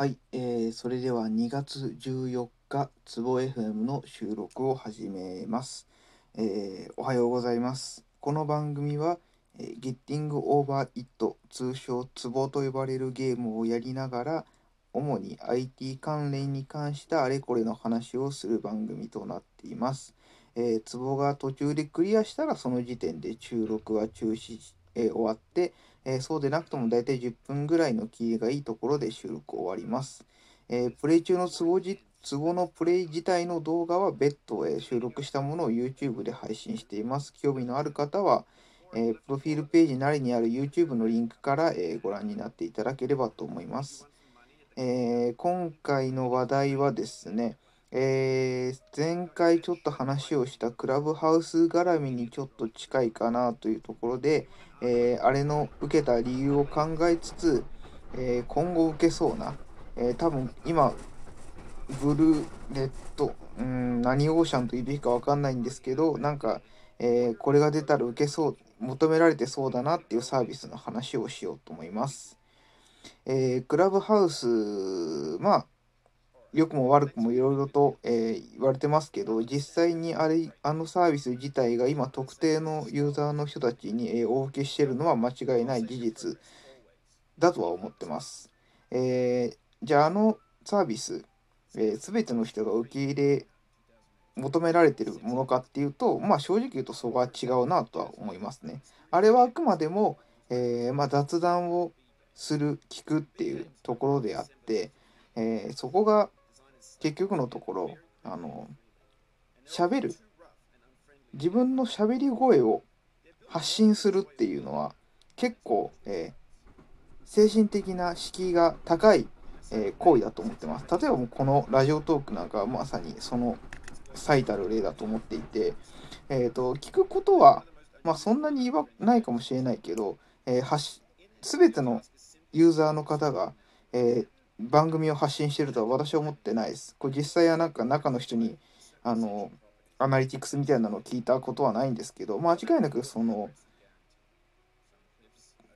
はい、えー、それでは2月14日、つぼ FM の収録を始めます。えーおはようございます。この番組は、えー、Getting Over It 通称つぼと呼ばれるゲームをやりながら、主に IT 関連に関したあれこれの話をする番組となっています。えー、ツボが途中でクリアしたらその時点で収録は中止、えー終わって、えーそうでなくとも大体10分ぐらいのキーがいいところで収録終わります。えプレイ中のツボじツボのプレイ自体の動画は別途、えー収録したものを YouTube で配信しています。興味のある方は、えプロフィールページなりにある YouTube のリンクから、えご覧になっていただければと思います。え今回の話題はですね、えー前回ちょっと話をしたクラブハウス絡みにちょっと近いかなというところで、えーあれの受けた理由を考えつつ、えー今後受けそうな、え多分今ブルーレッドうん何オーシャンと言うべきか分かんないんですけどなんか、えこれが出たら受けそう求められてそうだなっていうサービスの話をしようと思います。えクラブハウスまあ良くも悪くもいろいろと、えー言われてますけど実際にあれあのサービス自体が今特定のユーザーの人たちに、えーお受けしてるのは間違いない事実だとは思ってます。えーじゃああのサービス、えー、全ての人が受け入れ求められてるものかっていうとまあ正直言うとそこは違うなとは思いますね。あれはあくまでも、えーまあ、雑談をする聞くっていうところであって、えーそこが結局のところあの喋る自分の喋り声を発信するっていうのは結構、えー精神的な敷居が高い、えー行為だと思ってます。例えばこのラジオトークなんかはまさにその最たる例だと思っていて、えー、と聞くことは、まあ、そんなに言わないかもしれないけど、えー発し全てのユーザーの方が、えー番組を発信してるとは私は思ってないです。これ実際はなんか中の人にあのアナリティクスみたいなのを聞いたことはないんですけど間違いなくその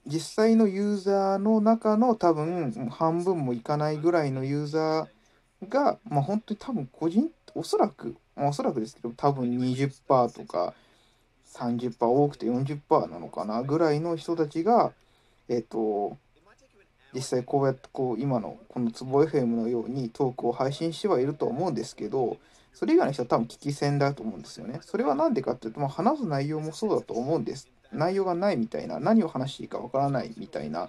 実際のユーザーの中の多分半分もいかないぐらいのユーザーが、まあ、本当に多分個人おそらく、まあおそらくですけど多分20%とか30%多くて40%なのかなぐらいの人たちがえっ、と実際こうやってこう今のこのつぼ FM のようにトークを配信してはいると思うんですけどそれ以外の人は多分聞き戦だと思うんですよね。それは何でかっていうと、まあ、話す内容もそうだと思うんです。内容がないみたいな何を話していいかわからないみたいな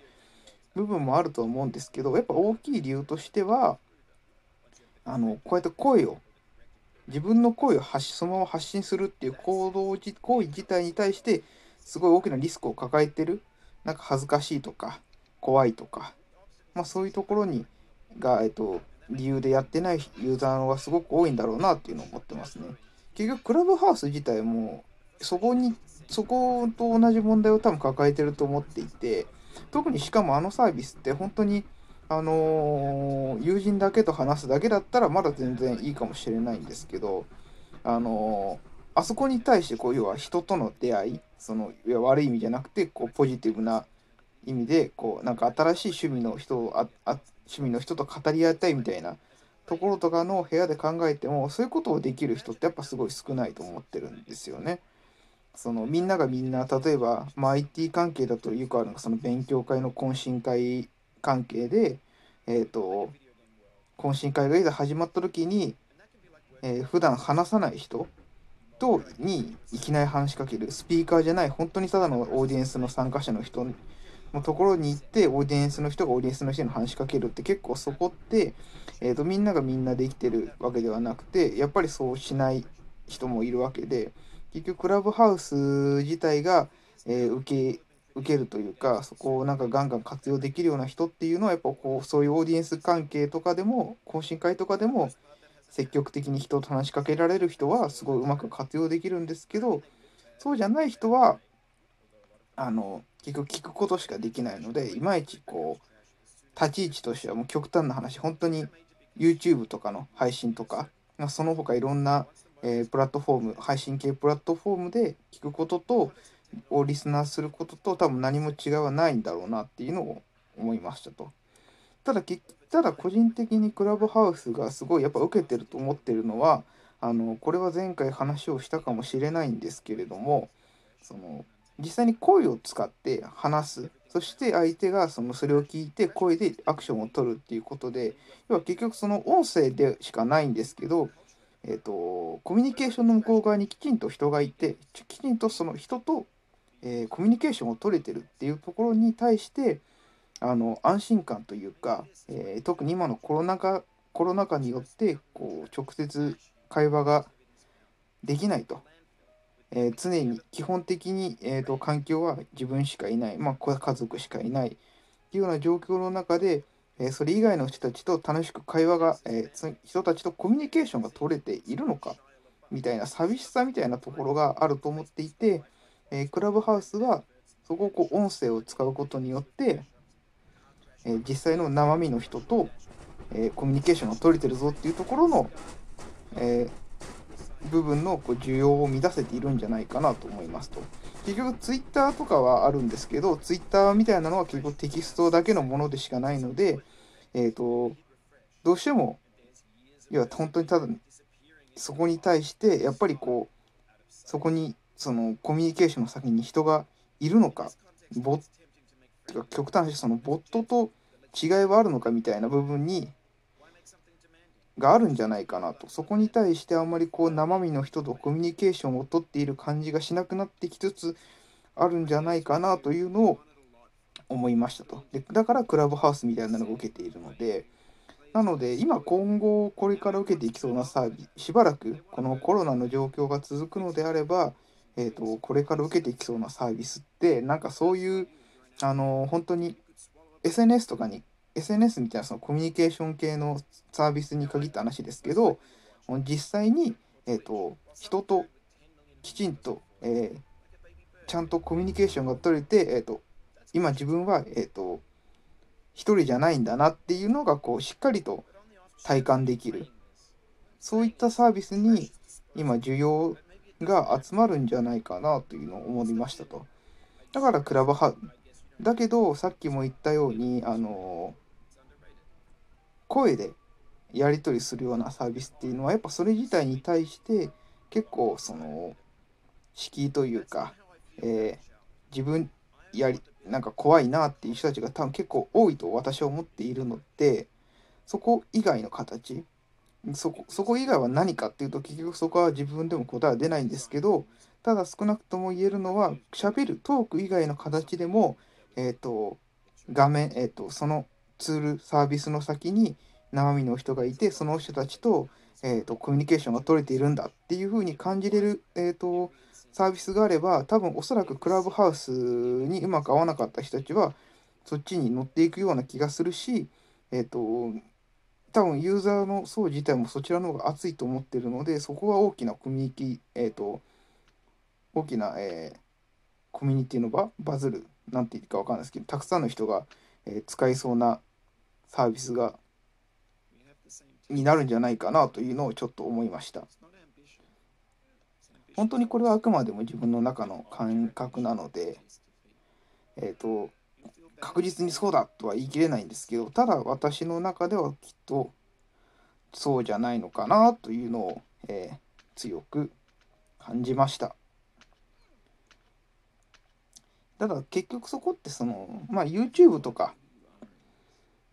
部分もあると思うんですけどやっぱ大きい理由としてはあのこうやって声を自分の声を発しそのまま発信するっていう行動じ行為自体に対してすごい大きなリスクを抱えてるなんか恥ずかしいとか怖いとか、まあ、そういうところにが、えっと、理由でやってないユーザーはすごく多いんだろうなっていうのを思ってますね。結局クラブハウス自体もそこにそこと同じ問題を多分抱えてると思っていて特にしかもあのサービスって本当にあのー友人だけと話すだけだったらまだ全然いいかもしれないんですけどあのーあそこに対してこう要は人との出会いそのいや悪い意味じゃなくてこうポジティブな意味でこうなんか新しい趣味の人をああ趣味の人と語り合いたいみたいなところとかの部屋で考えてもそういうことをできる人ってやっぱすごい少ないと思ってるんですよね。そのみんながみんな例えば、まあ、IT 関係だとよくあるのがその勉強会の懇親会関係で、えー、と懇親会がいざ始まった時に、えー普段話さない人とにいきなり話しかけるスピーカーじゃない本当にただのオーディエンスの参加者の人のところに行ってオーディエンスの人がオーディエンスの人に話しかけるって結構そこって、えー、とみんながみんなできてるわけではなくてやっぱりそうしない人もいるわけで結局クラブハウス自体が、えー受け受けるというかそこをなんかガンガン活用できるような人っていうのはやっぱこうそういうオーディエンス関係とかでも懇親会とかでも積極的に人と話しかけられる人はすごいうまく活用できるんですけどそうじゃない人はあの結局聞くことしかできないのでいまいちこう立ち位置としてはもう極端な話本当に YouTube とかの配信とかまあその他いろんな、えープラットフォーム配信系プラットフォームで聞くこととをリスナーすることと多分何も違いはないんだろうなっていうのを思いましたと。ただただ個人的にクラブハウスがすごいやっぱ受けてると思ってるのはあのこれは前回話をしたかもしれないんですけれどもその実際に声を使って話す。そして相手がそのそれを聞いて声でアクションを取るっていうことで要は結局その音声でしかないんですけど、えーと、コミュニケーションの向こう側にきちんと人がいてきちんとその人と、えー、コミュニケーションを取れてるっていうところに対してあの安心感というか、えー、特に今のコロナ禍コロナ禍によってこう直接会話ができないと。えー、常に基本的に、えーと、環境は自分しかいない、まあ、家族しかいないっていうような状況の中で、えー、それ以外の人たちと楽しく会話が、えー、人たちとコミュニケーションが取れているのかみたいな寂しさみたいなところがあると思っていて、えクラブハウスはそこをこう音声を使うことによって、え実際の生身の人と、えコミュニケーションが取れてるぞっていうところの、えー部分のこう需要を満たせているんじゃないかなと思いますと。結局ツイッターとかはあるんですけど、ツイッターみたいなのは結構テキストだけのものでしかないので、えっ、ー、と、どうしても、いや、本当にただ、そこに対して、やっぱりこう、そこに、そのコミュニケーションの先に人がいるのか、ボッか極端にそのボットと違いはあるのかみたいな部分にがあるんじゃないかなと。そこに対してあんまりこう生身の人とコミュニケーションをとっている感じがしなくなってきつつあるんじゃないかなというのを思いましたと。でだからクラブハウスみたいなのが受けているのでなので今今後これから受けていきそうなサービスしばらくこのコロナの状況が続くのであれば、えーと、これから受けていきそうなサービスってなんかそういうあの本当に SNS とかに SNS みたいなそのコミュニケーション系のサービスに限った話ですけど実際に、えーと、人ときちんと、えー、ちゃんとコミュニケーションが取れて、えーと、今自分は、えーと、一人じゃないんだなっていうのがこうしっかりと体感できるそういったサービスに今需要が集まるんじゃないかなというのを思いましたと。だからクラブハウだけどさっきも言ったようにあの声でやり取りするようなサービスっていうのはやっぱそれ自体に対して結構その敷居というか、えー、自分やりなんか怖いなっていう人たちが多分結構多いと私は思っているのでそこ以外の形そこそこ以外は何かっていうと結局そこは自分でも答えは出ないんですけどただ少なくとも言えるのは喋るトーク以外の形でもえっ、ー、と画面えっ、ー、とそのツールサービスの先に生身の人がいてその人たちと,、えーと、コミュニケーションが取れているんだっていうふうに感じれる、えーと、サービスがあれば多分おそらくクラブハウスにうまく合わなかった人たちはそっちに乗っていくような気がするし、え、ー、と多分ユーザーの層自体もそちらの方が熱いと思ってるのでそこは大きなコミュニティえ、ー、と大きな、えー、コミュニティの場バズるなんて言うか分かんないですけどたくさんの人が、えー、使いそうなサービスがになるんじゃないかなというのをちょっと思いました。本当にこれはあくまでも自分の中の感覚なので、えっ、ー、と、確実にそうだとは言い切れないんですけど、ただ私の中ではきっとそうじゃないのかなというのを、えー、強く感じました。ただ結局そこってその、まあ YouTube とか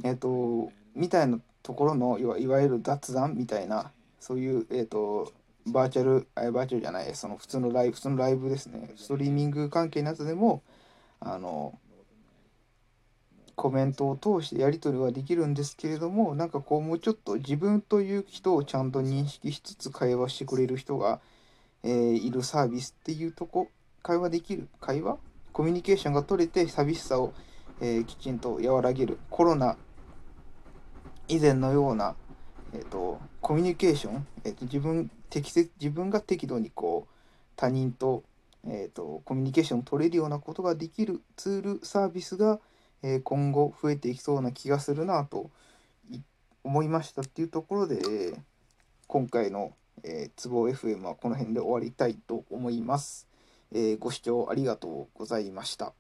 えっ、ー、と、みたいなところのいわいわゆる雑談みたいな、そういう、えっ、ー、と、バーチャル、あバーチャルじゃない、その普通のライブ、普通のライブですね、ストリーミング関係のやつでも、あの、コメントを通してやり取りはできるんですけれども、なんかこう、もうちょっと自分という人をちゃんと認識しつつ会話してくれる人が、えー、いるサービスっていうとこ、会話できる、会話？コミュニケーションが取れて寂しさを、えー、きちんと和らげる。コロナ以前のような、えーと、コミュニケーション、えーと、自分適切自分が適度にこう他人と,、えーと、コミュニケーションを取れるようなことができるツールサービスが、えー、今後増えていきそうな気がするなと思いましたっていうところで、今回の、えー、FM はこの辺で終わりたいと思います。えー、ご視聴ありがとうございました。